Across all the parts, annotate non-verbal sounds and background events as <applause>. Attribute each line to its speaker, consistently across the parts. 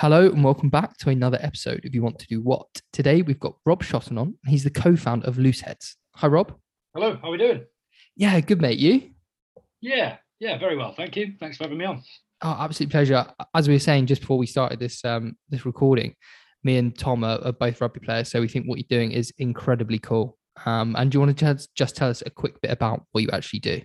Speaker 1: Hello and welcome back to another episode of You Want to Do What. Today we've got Rob Shotton on. He's the co-founder of Looseheadz. Hi, Rob.
Speaker 2: Hello, how are we doing?
Speaker 1: Yeah, good mate. You?
Speaker 2: Yeah, yeah, very well. Thank you. Thanks for having me on.
Speaker 1: Oh, absolute pleasure. As we were saying just before we started this um, this recording, me and Tom are, are both rugby players, so we think what you're doing is incredibly cool. Um, and do you want to just, just tell us a quick bit about what you actually do?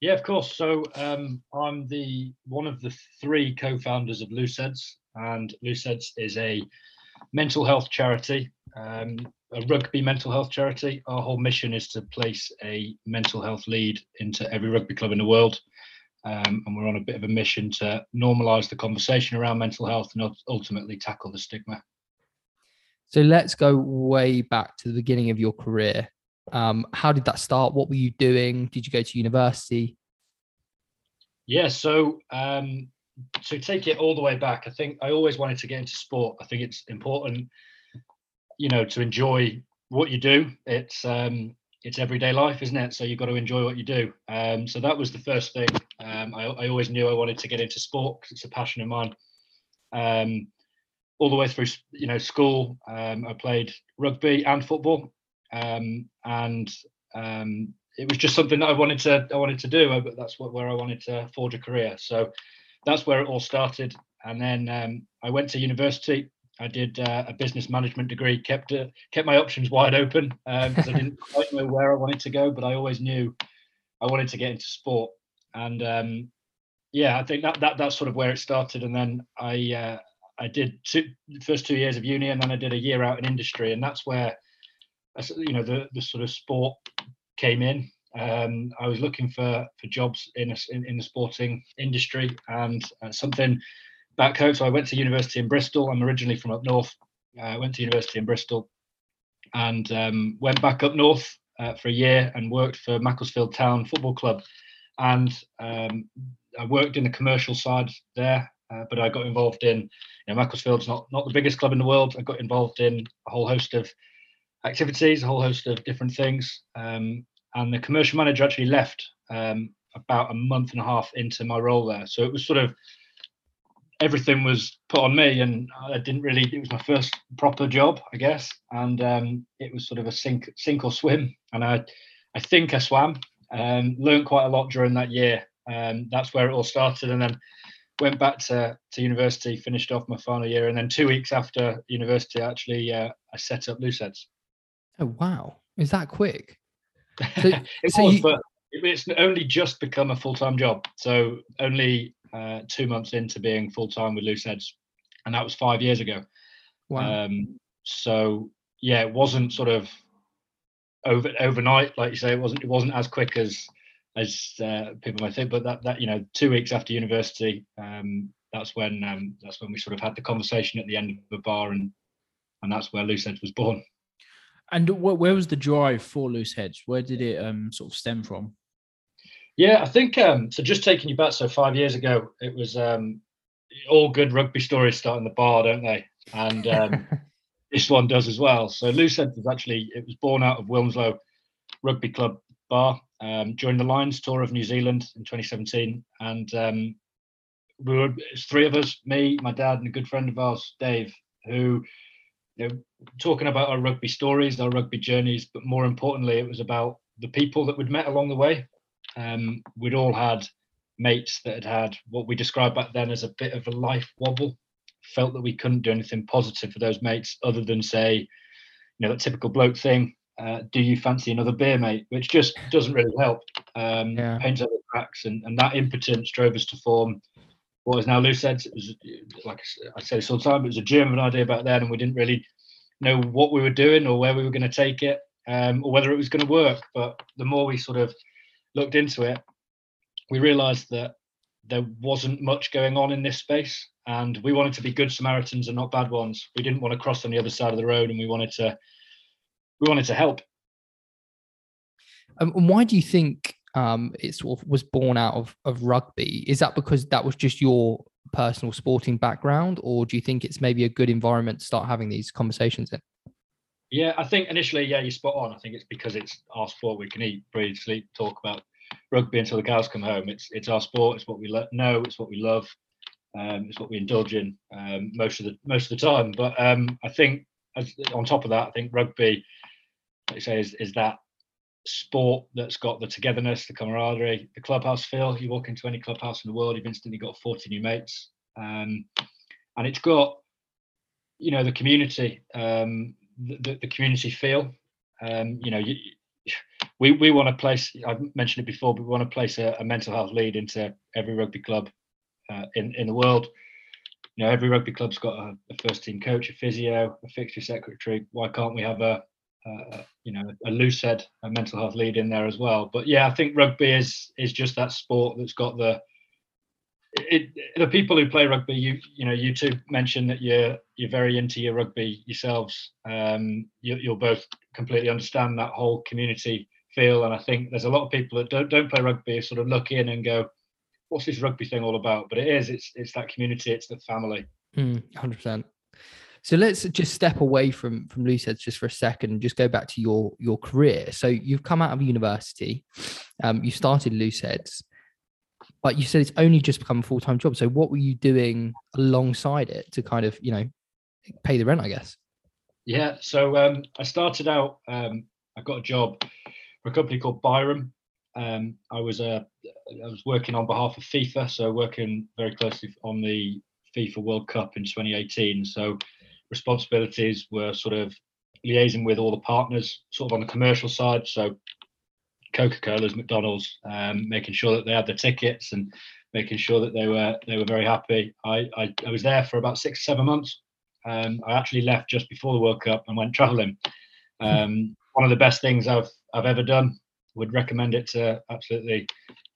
Speaker 2: Yeah, of course. So um, I'm the one of the three co-founders of Looseheadz, and Looseheadz is a mental health charity, um, a rugby mental health charity. Our whole mission is to place a mental health lead into every rugby club in the world. Um, and we're on a bit of a mission to normalise the conversation around mental health and ultimately tackle the stigma.
Speaker 1: So let's go way back to the beginning of your career. Um, how did that start? What were you doing? Did you go to university?
Speaker 2: Yeah, so um, to take it all the way back, I think I always wanted to get into sport. I think it's important, you know, to enjoy what you do. It's um, it's everyday life, isn't it? So you've got to enjoy what you do. Um, so that was the first thing. Um, I, I always knew I wanted to get into sport because it's a passion of mine. Um, all the way through, you know, school, um, I played rugby and football, um, and um, it was just something that I wanted to I wanted to do. I, that's what where I wanted to forge a career. So that's where it all started. And then um, I went to university. I did uh, a business management degree. kept uh, kept my options wide open because um, I didn't <laughs> quite know where I wanted to go, but I always knew I wanted to get into sport. And um, yeah, I think that that that's sort of where it started. And then I uh, I did two, the first two years of uni, and then I did a year out in industry, and that's where you know the the sort of sport came in. Um, I was looking for for jobs in a, in, in the sporting industry and uh, something back home. So I went to university in Bristol. I'm originally from up north. Uh, I went to university in Bristol and um, went back up north uh, for a year and worked for Macclesfield Town Football Club. And um, I worked in the commercial side there, uh, but I got involved in, you know, Macclesfield's not, not the biggest club in the world. I got involved in a whole host of activities, a whole host of different things. Um, and the commercial manager actually left um, about a month and a half into my role there. So it was sort of everything was put on me, and I didn't really. It was my first proper job, I guess, and um, it was sort of a sink, sink or swim. And I, I think I swam. Um, learned quite a lot during that year. Um, that's where it all started, and then went back to, to university, finished off my final year, and then two weeks after university, actually, uh, I set up Looseheadz.
Speaker 1: Oh wow! Is that quick?
Speaker 2: So, <laughs> it so was, you... but it's only just become a full time job. So only uh, two months into being full time with Loose Looseheadz, and that was five years ago. Wow. Um, so yeah, it wasn't sort of over overnight, like you say. It wasn't. It wasn't as quick as as uh, people might think. But that that you know, two weeks after university, um, that's when um, that's when we sort of had the conversation at the end of the bar, and and that's where Loose Looseheadz was born.
Speaker 3: And where was the drive for Looseheadz? Where did it um, sort of stem from?
Speaker 2: Yeah, I think um, so. Just taking you back, so five years ago, it was um, all good rugby stories start in the bar, don't they? And um, <laughs> this one does as well. So Loose Looseheadz was actually it was born out of Wilmslow Rugby Club bar um, during the Lions tour of New Zealand in 2017, and um, we were it's three of us, me, my dad, and a good friend of ours, Dave, who you know, talking about our rugby stories, our rugby journeys, but more importantly, it was about the people that we'd met along the way. Um, we'd all had mates that had had what we described back then as a bit of a life wobble. Felt that we couldn't do anything positive for those mates other than say, you know, that typical bloke thing. Uh, do you fancy another beer, mate? Which just doesn't really help. Um, yeah. Paints over cracks, and, and that impotence drove us to form what is now Looseheadz. It was like I say this all the time. It was a germ of an idea back then, and we didn't really know what we were doing or where we were going to take it, um, or whether it was going to work. But the more we sort of looked into it, we realised that there wasn't much going on in this space, and we wanted to be good Samaritans and not bad ones. We didn't want to cross on the other side of the road, and we wanted to we wanted to help.
Speaker 1: Um, and why do you think um, it sort of was born out of, of rugby. Is that because that was just your personal sporting background, or do you think it's maybe a good environment to start having these conversations in?
Speaker 2: Yeah, I think initially, yeah, you're spot on. I think it's because it's our sport. We can eat, breathe, sleep, talk about rugby until the cows come home. It's it's our sport. It's what we lo- know. It's what we love. Um, it's what we indulge in um, most of the most of the time. But um, I think as, on top of that, I think rugby, like you say, is, is that sport that's got the togetherness, the camaraderie, the clubhouse feel. You walk into any clubhouse in the world, you've instantly got 40 new mates. Um, and it's got, you know, the community, um, the, the community feel. Um, you know, you, we, we want to place, I've mentioned it before, but we want to place a, a mental health lead into every rugby club uh, in, in the world. You know, every rugby club's got a, a first team coach, a physio, a fixture secretary. Why can't we have a, uh, you know, a loose head, a mental health lead in there as well. But yeah, I think rugby is is just that sport that's got the it, the people who play rugby. You you know, you two mentioned that you're you're very into your rugby yourselves. Um, you, you'll both completely understand that whole community feel, and I think there's a lot of people that don't don't play rugby sort of look in and go, "What's this rugby thing all about?" But it is. It's it's that community. It's the family.
Speaker 1: Hmm, hundred percent. So let's just step away from from Looseheadz just for a second and just go back to your your career. So you've come out of university, um, you started Looseheadz, but you said it's only just become a full time job. So what were you doing alongside it to kind of you know pay the rent? I guess.
Speaker 2: Yeah. So um, I started out. Um, I got a job for a company called Byrom. Um, I was uh, I was working on behalf of FIFA, so working very closely on the FIFA World Cup in 2018. So responsibilities were sort of liaising with all the partners, sort of on the commercial side. So Coca-Cola's, McDonald's, um, making sure that they had the tickets and making sure that they were they were very happy. I I, I was there for about six seven months. Um, I actually left just before the World Cup and went travelling. Um, one of the best things I've I've ever done. Would recommend it to absolutely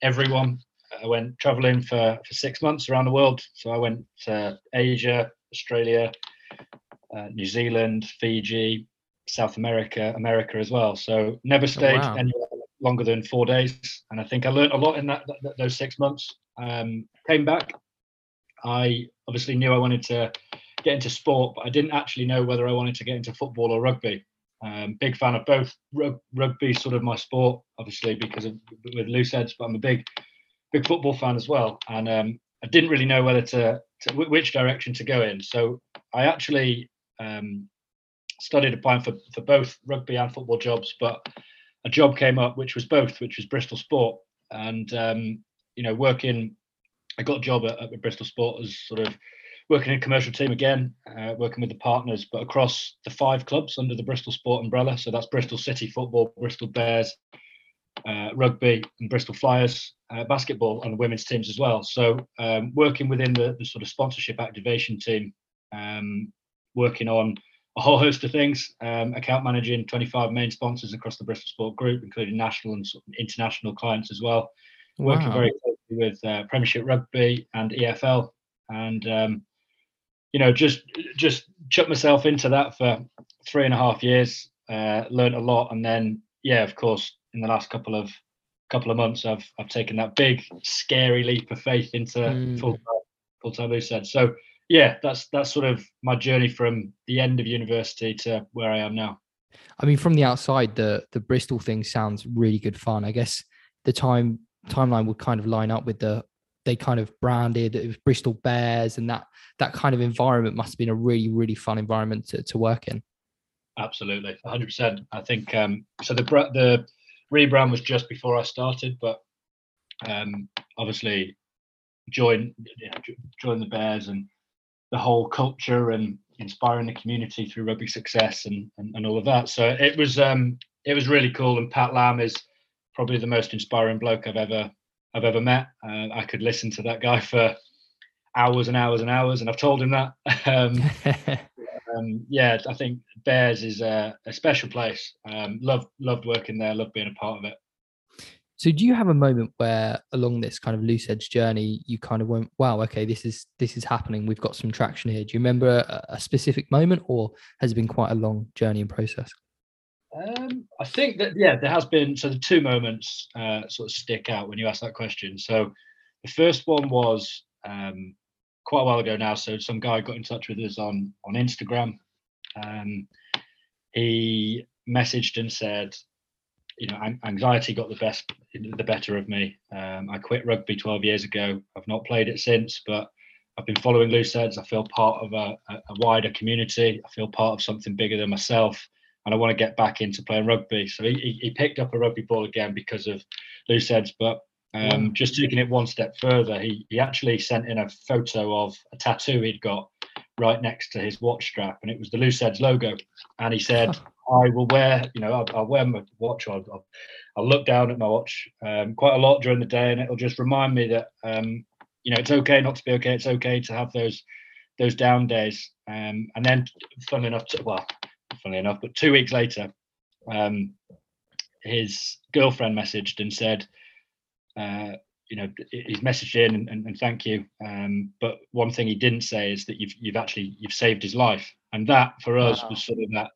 Speaker 2: everyone. I went travelling for for six months around the world. So I went to Asia, Australia, uh, New Zealand, Fiji, South America, America as well. So never oh, stayed oh, wow. anywhere longer than four days, and I think I learned a lot in that, that those six months. Um, came back. I obviously knew I wanted to get into sport, but I didn't actually know whether I wanted to get into football or rugby. Um, big fan of both. Rug, rugby, sort of my sport, obviously because of with Looseheadz, but I'm a big, big football fan as well. And um, I didn't really know whether to, to which direction to go in. So I actually um, studied applying for, for both rugby and football jobs, but a job came up which was both, which was Bristol Sport. And, um, you know, working, I got a job at, at, Bristol Sport as sort of working in commercial team again, uh, working with the partners, but across the five clubs under the Bristol Sport umbrella. So that's Bristol City Football, Bristol Bears, uh, rugby, and Bristol Flyers, uh, basketball, and women's teams as well. So um, working within the, the, sort of sponsorship activation team um, working on a whole host of things, um, account managing 25 main sponsors across the Bristol Sport Group, including national and international clients as well. Wow. Working very closely with uh, Premiership Rugby and EFL, and um, you know, just just chuck myself into that for three and a half years. Uh, learned a lot, and then yeah, of course, in the last couple of couple of months, I've I've taken that big, scary leap of faith into mm. full full time said. So yeah, that's that's sort of my journey from the end of university to where I am now.
Speaker 1: I mean, from the outside, the the Bristol thing sounds really good fun. I guess the time timeline would kind of line up with the they kind of branded it was Bristol Bears and that that kind of environment must have been a really really fun environment to, to work in.
Speaker 2: Absolutely, 100. percent I think um, so. The the rebrand was just before I started, but um, obviously join join the Bears and the whole culture and inspiring the community through rugby success and, and, and all of that. So it was um, it was really cool. And Pat Lam is probably the most inspiring bloke I've ever I've ever met. Uh, I could listen to that guy for hours and hours and hours, and I've told him that. <laughs> um, um, yeah, I think Bears is a, a special place. Um, loved loved working there. Loved being a part of it.
Speaker 1: So do you have a moment where along this kind of Looseheadz journey, you kind of went, wow, okay, this is this is happening. We've got some traction here. Do you remember a, a specific moment or has it been quite a long journey and process?
Speaker 2: Um, I think that yeah, there has been so the two moments uh, sort of stick out when you ask that question. So the first one was um, quite a while ago now. So some guy got in touch with us on on Instagram. Um, he messaged and said, you know, anxiety got the best, the better of me. Um, I quit rugby 12 years ago. I've not played it since, but I've been following Looseheadz. I feel part of a, a, wider community. I feel part of something bigger than myself, and I want to get back into playing rugby. So he, he picked up a rugby ball again because of Looseheadz. But um, just taking it one step further, he he actually sent in a photo of a tattoo he'd got right next to his watch strap, and it was the Looseheadz logo. And he said, <laughs> "I will wear, you know, I'll, I'll wear my watch. I'll, I'll, I'll, look down at my watch um, quite a lot during the day, and it'll just remind me that." Um, you know, it's okay not to be okay. It's okay to have those those down days. Um, and then, funnily enough, to, well, funnily enough, but two weeks later, um, his girlfriend messaged and said, uh, you know, he's messaged in and, and, and thank you. Um, but one thing he didn't say is that you've you've actually you've saved his life, and that for us wow. was sort of that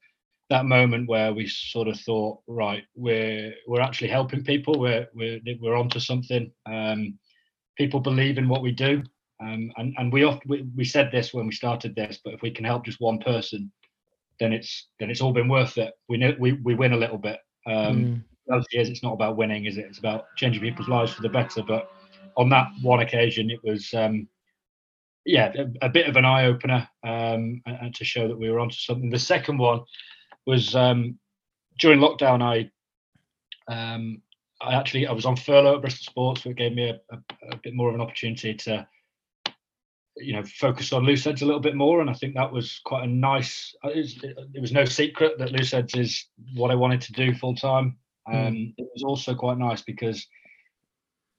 Speaker 2: that moment where we sort of thought, right, we're we're actually helping people. We're we're we're onto something. Um, people believe in what we do. Um, and and we, oft, we we said this when we started this, but if we can help just one person, then it's then it's all been worth it. We know we we win a little bit. Um, mm. is it's not about winning, is it? It's about changing people's lives for the better. But on that one occasion, it was um, yeah a, a, bit of an eye opener um, and, and, to show that we were onto something. The second one was um, during lockdown. I um, I actually I was on furlough at Bristol Sports, so it gave me a, a, a, bit more of an opportunity to, you know, focus on Looseheadz a little bit more. And I think that was quite a nice. Uh, it was, it was no secret that Looseheadz is what I wanted to do full time. Hmm. Um, mm. It was also quite nice because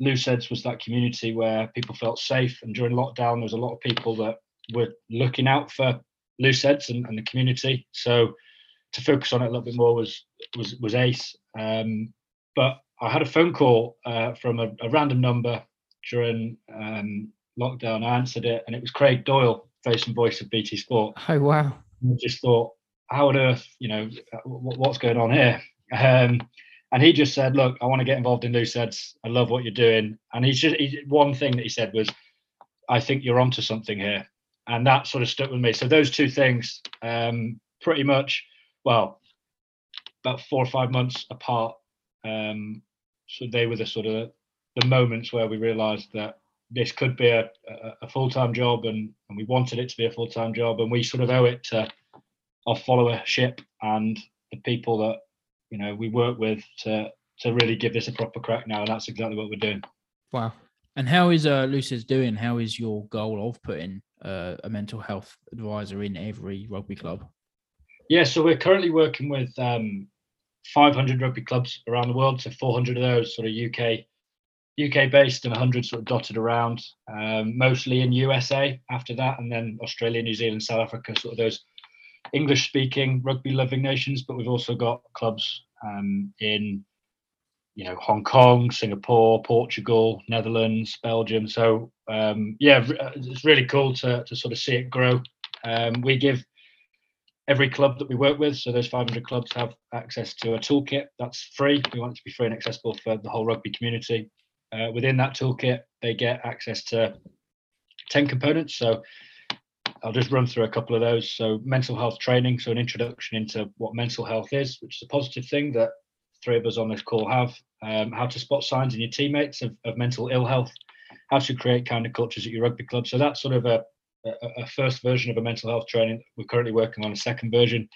Speaker 2: Looseheadz was that community where people felt safe. And during lockdown, there was a lot of people that were looking out for Looseheadz and, and the community. So to focus on it a little bit more was was was ace. Um, but I had a phone call uh, from a, a, random number during um, lockdown. I answered it, and it was Craig Doyle, face and voice of BT Sport.
Speaker 1: Oh wow!
Speaker 2: I just thought, how on earth, you know, what's going on here? Um, and he just said, "Look, I want to get involved in Looseheadz. I love what you're doing." And he's just he, one thing that he said was, "I think you're onto something here," and that sort of stuck with me. So those two things, um, pretty much, well, about four or five months apart. Um, so they were the sort of the moments where we realised that this could be a, a, a full time job, and, and we wanted it to be a full time job, and we sort of owe it to our followership and the people that you know we work with to to really give this a proper crack now, and that's exactly what we're doing.
Speaker 1: Wow.
Speaker 3: And how is uh, Looseheadz doing? How is your goal of putting uh, a mental health advisor in every rugby club?
Speaker 2: Yeah, so we're currently working with um, 500 rugby clubs around the world. So 400 of those sort of UK UK based and 100 sort of dotted around, um, mostly in USA after that, and then Australia, New Zealand, South Africa, sort of those English speaking rugby loving nations. But we've also got clubs um, in you know Hong Kong, Singapore, Portugal, Netherlands, Belgium. So um, yeah, it's really cool to to sort of see it grow. Um, we give every club that we work with, so those 500 clubs have access to a toolkit that's free. We want it to be free and accessible for the whole rugby community. Uh, within that toolkit, they get access to 10 components. So I'll just run through a couple of those. So mental health training, so an introduction into what mental health is, which is a positive thing that three of us on this call have. Um, how to spot signs in your teammates of, of mental ill health, how to create kind of cultures at your rugby club. So that's sort of a a, first version of a mental health training. We're currently working on a second version.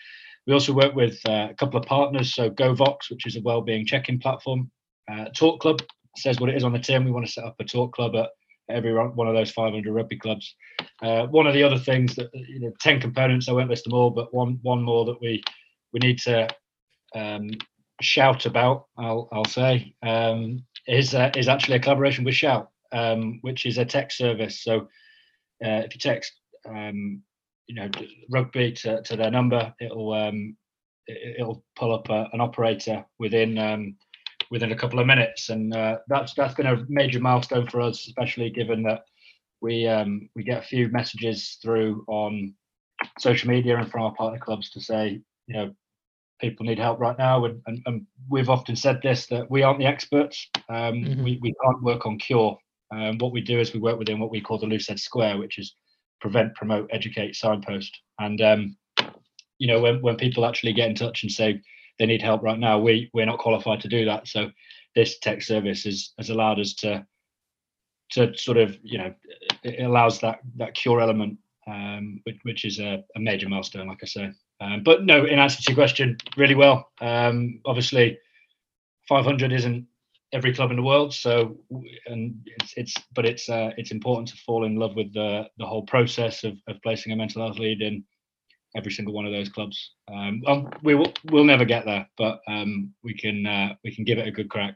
Speaker 2: We also work with uh, a couple of partners, so GoVox, which is a well-being check-in platform. Uh, Talk Club says what it is on the tin. We want to set up a Talk Club at every one of those 500 rugby clubs. Uh, one of the other things that you know, 10 components. I won't list them all, but one one more that we we need to um, shout about. I'll I'll say um, is uh, is actually a collaboration with Shout, um, which is a tech service. So uh, if you text um, you know rugby to, to their number it'll um, it, will pull up a, an operator within um, within a couple of minutes. And uh, that's that's been a major milestone for us especially given that we um, we get a few messages through on social media and from our partner clubs to say you know people need help right now. And, and, and we've often said this that we aren't the experts. Um, mm-hmm. we, we can't work on cure um, what we do is we work within what we call the loose head square, which is prevent, promote, educate, signpost. And um, you know, when when people actually get in touch and say they need help right now, we we're not qualified to do that. So this tech service has has allowed us to to sort of you know it allows that that cure element, um, which, which is a, a, major milestone, like I say. Um, but no, in answer to your question, really well. Um, obviously, 500 isn't every club in the world, so and it's it's but it's uh, it's important to fall in love with the the whole process of, of placing a mental health lead in every single one of those clubs. Um, um, we will we'll never get there, but um, we can uh, we can give it a good crack.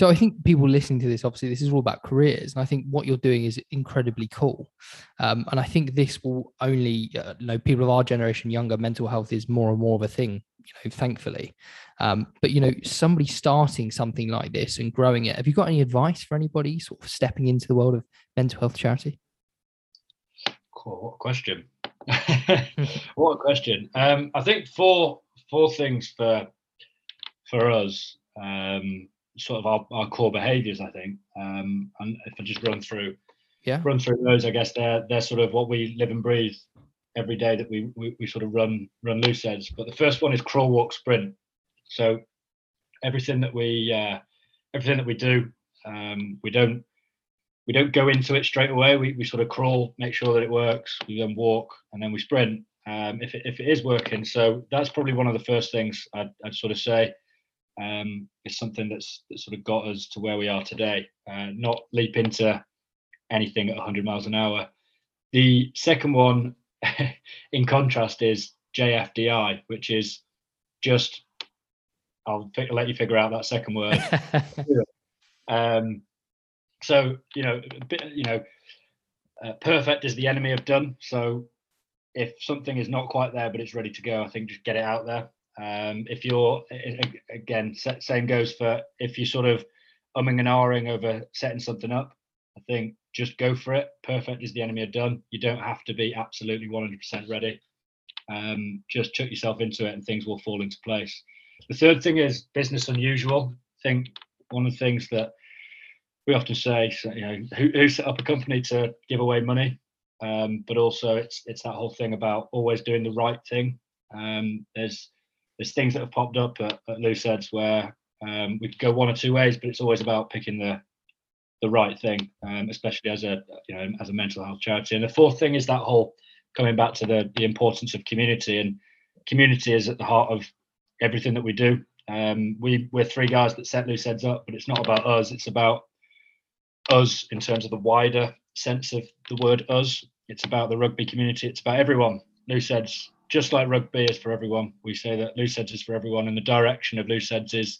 Speaker 1: So I think people listening to this, obviously, this is all about careers, and I think what you're doing is incredibly cool. Um, and I think this will only, uh, you know, people of our generation, younger, mental health is more and more of a thing. You know, thankfully. Um, but you know, somebody starting something like this and growing it. Have you got any advice for anybody sort of stepping into the world of mental health charity?
Speaker 2: Cool. What question? <laughs> <laughs> what a question. Um, I think four four things for for us, um, sort of our, our core behaviours. I think, um, and if I just run through,
Speaker 1: yeah,
Speaker 2: run through those, I guess they're they're sort of what we live and breathe every day that we we, we sort of run run Looseheadz. But the first one is crawl, walk, sprint. So everything that we uh, everything that we do, um, we don't we don't go into it straight away. We, we sort of crawl, make sure that it works. We then walk and then we sprint um, if, it, if it is working. So that's probably one of the first things I'd, I'd sort of say. Um, it's something that's that sort of got us to where we are today. Uh, not leap into anything at 100 miles an hour. The second one, <laughs> in contrast, is JFDI, which is just. I'll let you figure out that second word. <laughs> um, so you know, you know, uh, perfect is the enemy of done. So if something is not quite there but it's ready to go, I think just get it out there. Um, if you're again, same goes for if you're sort of umming and ahhing over setting something up. I think just go for it. Perfect is the enemy of done. You don't have to be absolutely 100% ready. Um, just chuck yourself into it and things will fall into place. The third thing is business unusual. I think one of the things that we often say, you know, who, who set up a company to give away money? Um, but also, it's it's that whole thing about always doing the right thing. Um, there's there's things that have popped up at, at Loose where um, we could go one or two ways, but it's always about picking the the right thing, um, especially as a you know as a mental health charity. And the fourth thing is that whole coming back to the the importance of community, and community is at the heart of everything that we do. Um, we we're three guys that set Looseheadz up, but it's not about us. It's about us in terms of the wider sense of the word us. It's about the rugby community. It's about everyone. Looseheadz, just like rugby is for everyone. We say that Looseheadz is for everyone, and the direction of Looseheadz is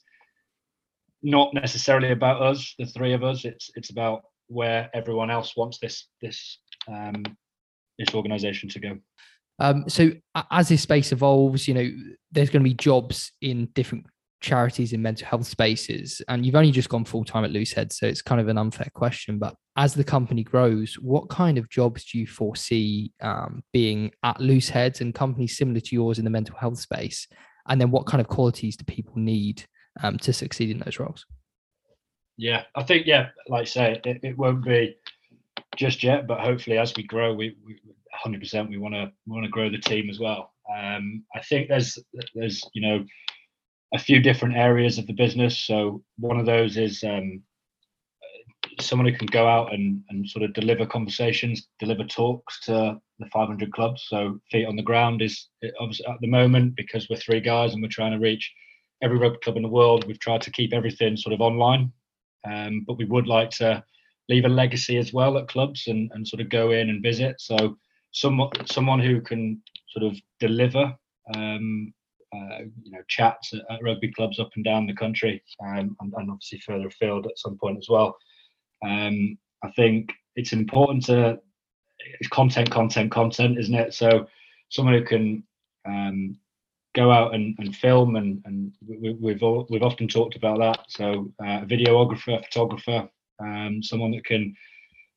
Speaker 2: not necessarily about us, the three of us. It's it's about where everyone else wants this this um, this organisation to go.
Speaker 1: Um, so as this space evolves, you know, there's going to be jobs in different charities in mental health spaces and you've only just gone full time at Loosehead so it's kind of an unfair question but as the company grows what kind of jobs do you foresee um, being at Looseheadz and companies similar to yours in the mental health space? And then what kind of qualities do people need um, to succeed in those roles?
Speaker 2: Yeah i think yeah like I say it, it won't be just yet but hopefully as we grow we, we 100% we want to want to grow the team as well. Um, i think there's there's you know a few different areas of the business. So one of those is um, someone who can go out and, and sort of deliver conversations, deliver talks to the 500 clubs. So feet on the ground is obviously at the moment because we're three guys and we're trying to reach every rugby club in the world. We've tried to keep everything sort of online, um, but we would like to leave a legacy as well at clubs and, and sort of go in and visit. So someone someone who can sort of deliver um, uh, you know chats at, at, rugby clubs up and down the country, um, and, and, obviously further afield at some point as well. Um, I think it's important to it's content, content, content, isn't it? So someone who can um, go out and, and film, and, and we, we've, we've often talked about that. So uh, a videographer, photographer, um, someone that can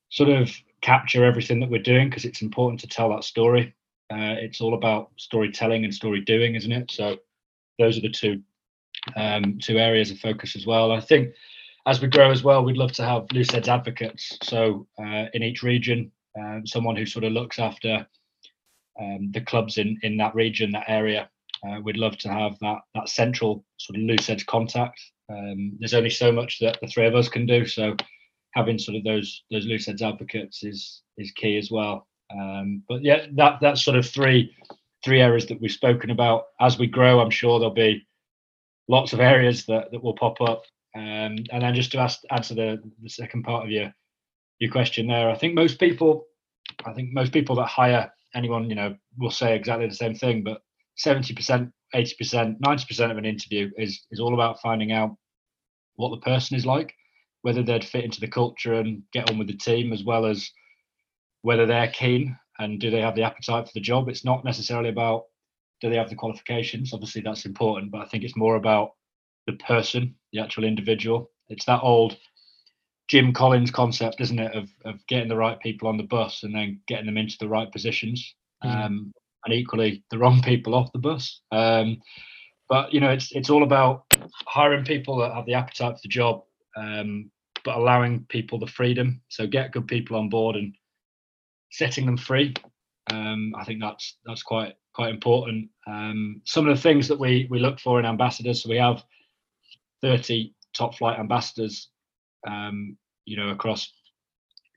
Speaker 2: sort of capture everything that we're doing because it's important to tell that story. Uh, it's all about storytelling and story doing, isn't it? So those are the two um, two areas of focus as well. I think as we grow as well, we'd love to have Looseheadz advocates. So uh, in each region, um, someone who sort of looks after um, the clubs in in that region, that area. Uh, we'd love to have that that central sort of Looseheadz contact. Um, there's only so much that the three of us can do, so having sort of those those Looseheadz advocates is is key as well. Um, but yeah, that that's sort of three three areas that we've spoken about. As we grow, I'm sure there'll be lots of areas that, that will pop up. Um, and then just to ask, answer the, the second part of your your question there, I think most people, I think most people that hire anyone, you know, will say exactly the same thing. But 70%, 80%, 90% of an interview is is all about finding out what the person is like, whether they'd fit into the culture and get on with the team, as well as whether they're keen and do they have the appetite for the job. It's not necessarily about do they have the qualifications? Obviously, that's important, but I think it's more about the person, the actual individual. It's that old Jim Collins concept, isn't it, of, of getting the right people on the bus and then getting them into the right positions, mm. um, and equally the wrong people off the bus. Um, but you know, it's it's all about hiring people that have the appetite for the job, um, but allowing people the freedom. So get good people on board and setting them free. Um, I think that's that's quite quite important. Um, some of the things that we we look for in ambassadors, so we have 30 top flight ambassadors, um, you know, across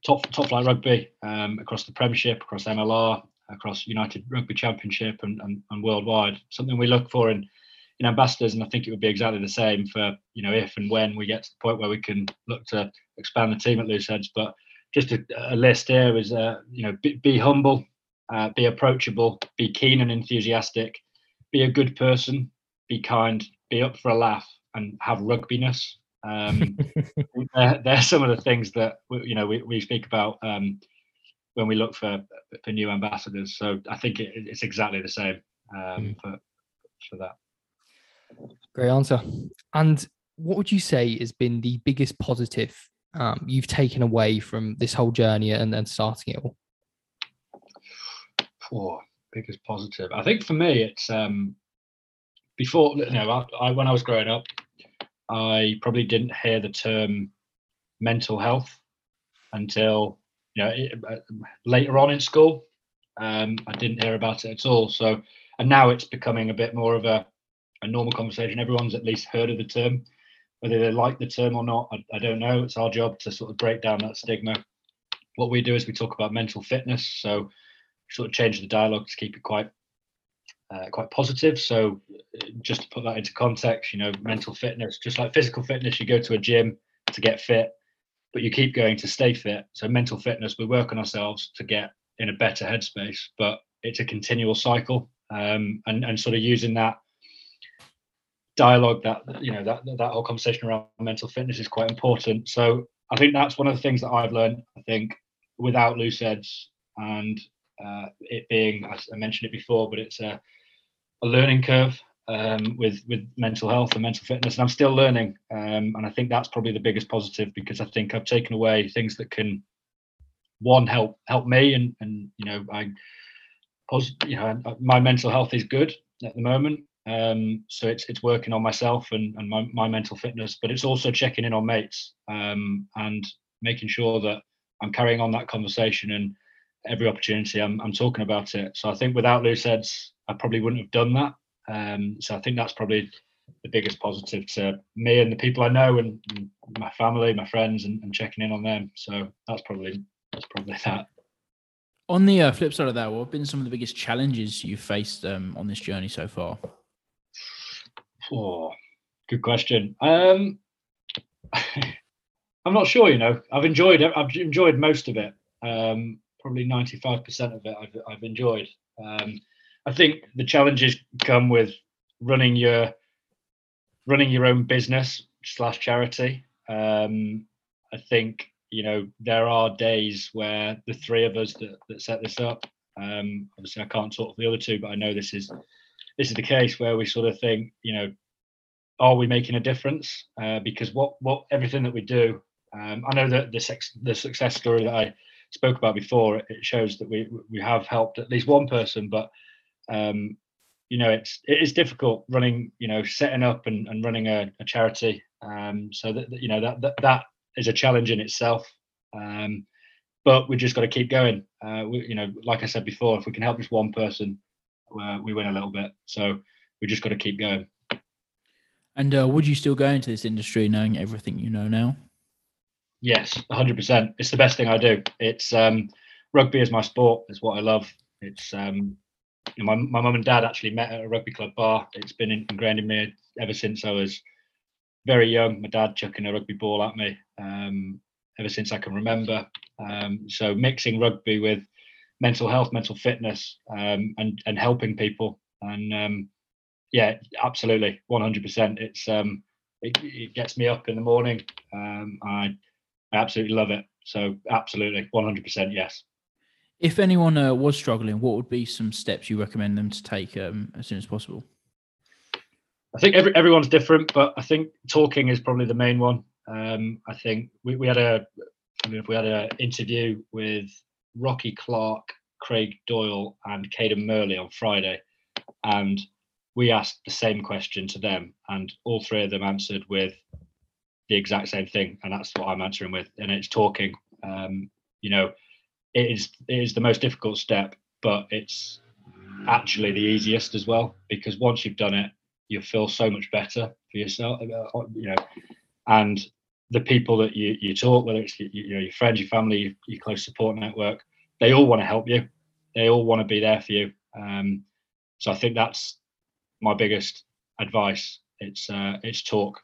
Speaker 2: top top flight rugby, um, across the Premiership, across MLR, across United Rugby Championship, and, and, and worldwide. Something we look for in in ambassadors, and I think it would be exactly the same for you know if and when we get to the point where we can look to expand the team at Looseheadz. But just a, a list here is uh, you know be, be humble, uh, be approachable, be keen and enthusiastic, be a good person, be kind, be up for a laugh, and have rugbiness. Um, <laughs> <laughs> they're, they're, some of the things that you know we, we speak about um, when we look for for new ambassadors. So I think it, it's exactly the same um, mm. for for that.
Speaker 1: Great answer. And what would you say has been the biggest positive um, you've taken away from this whole journey and then starting it all?
Speaker 2: Oh, biggest positive. I think for me, it's um, before you know, I, I, when I was growing up, I probably didn't hear the term mental health until you know it, uh, later on in school. Um, I didn't hear about it at all. So, and now it's becoming a bit more of a, a normal conversation. Everyone's at least heard of the term. Whether they like the term or not, I, I don't know. It's our job to sort of break down that stigma. What we do is we talk about mental fitness. So, sort of change the dialogue to keep it quite uh, quite positive. So, just to put that into context, you know, mental fitness, just like physical fitness, you go to a gym to get fit, but you keep going to stay fit. So, mental fitness, we work on ourselves to get in a better headspace, but it's a continual cycle. Um, and and sort of using that dialogue that you know that that whole conversation around mental fitness is quite important. So i think that's one of the things that i've learned i think without Looseheadz and uh, it being as i mentioned it before but it's a, a learning curve um, with with mental health and mental fitness. And i'm still learning um, and i think that's probably the biggest positive because i think i've taken away things that can one help help me and and you know i you know my mental health is good at the moment um, so it's it's working on myself and, and my, my mental fitness, but it's also checking in on mates um, and making sure that I'm carrying on that conversation and every opportunity I'm, I'm talking about it. So I think without Looseheadz, I probably wouldn't have done that. Um, so I think that's probably the biggest positive to me and the people I know and, and my family, my friends, and, and, checking in on them. So that's probably that's probably <laughs> that.
Speaker 3: On the uh, flip side of that, what have been some of the biggest challenges you've faced um, on this journey so far?
Speaker 2: Oh, good question. Um, <laughs> I'm not sure. You know, I've enjoyed. I've enjoyed most of it. Um, probably 95% of it I've, I've enjoyed. Um, I think the challenges come with running your running your own business slash charity. Um, I think you know there are days where the three of us that, that set this up. Um, obviously, I can't talk for the other two, but I know this is this is the case where we sort of think, you know, are we making a difference? Uh, because what what everything that we do, um, I know that the sex, the success story that I spoke about before, it shows that we we have helped at least one person, but um, you know, it's it is difficult running, you know, setting up and, and running a, a charity. Um, so that, that you know that, that that is a challenge in itself. Um, but we just got to keep going. Uh, we, you know, like I said before, if we can help just one person, uh, we win a little bit. So we just got to keep going.
Speaker 3: And uh, would you still go into this industry knowing everything you know now?
Speaker 2: Yes, 100%. It's the best thing I do. It's um, rugby is my sport. It's what I love. It's um, you know, my my mum and dad actually met at a rugby club bar. It's been ingrained in me ever since I was very young. My dad chucking a rugby ball at me um, ever since I can remember. Um, so mixing rugby with mental health, mental fitness, um, and and helping people, and um, yeah, absolutely, 100%. It's um, it, it gets me up in the morning. Um, I I absolutely love it. So absolutely, 100% yes.
Speaker 3: If anyone uh, was struggling, what would be some steps you recommend them to take um, as soon as possible?
Speaker 2: I think every, everyone's different, but I think talking is probably the main one. Um, I think we, we had a I mean, if we had an interview with Rocky Clark, Craig Doyle, and Cadan Murley on Friday, and we asked the same question to them, and all three of them answered with the exact same thing, and that's what I'm answering with, and it's talking. Um, you know, it is it is the most difficult step, but it's actually the easiest as well because once you've done it, you feel so much better for yourself. Uh, you know, and the people that you you talk, whether it's you, you know your friends, your family, your, your, close support network, they all want to help you. They all want to be there for you. Um, so I think that's my biggest advice. It's uh, it's talk.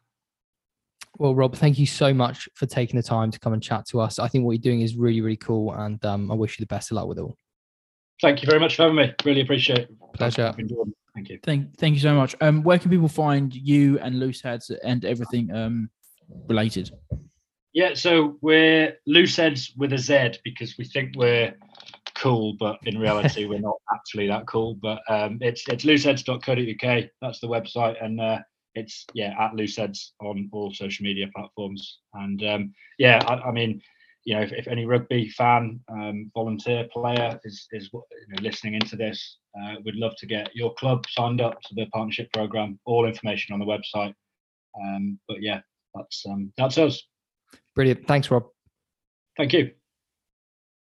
Speaker 1: Well, Rob, thank you so much for taking the time to come and chat to us. I think what you're doing is really, really cool, and um, I wish you the best of luck with it all.
Speaker 2: Thank you very much for having me. Really appreciate it.
Speaker 1: Pleasure.
Speaker 2: Thank you.
Speaker 3: Thank, thank you so much. Um, where can people find you and Looseheadz and everything um related?
Speaker 2: Yeah, so we're Looseheadz with a Z because we think we're cool, but in reality <laughs> we're not actually that cool. But um, it's it's looseheadz.co.uk. That's the website, and uh, it's yeah at looseheadz on all social media platforms. And um, yeah, I, I, mean, you know, if, if any rugby fan, um, volunteer player is is you know, listening into this, uh, we'd love to get your club signed up to the partnership program. All information on the website. Um, but yeah, that's um, that's us.
Speaker 1: Brilliant. Thanks, Rob.
Speaker 2: Thank you.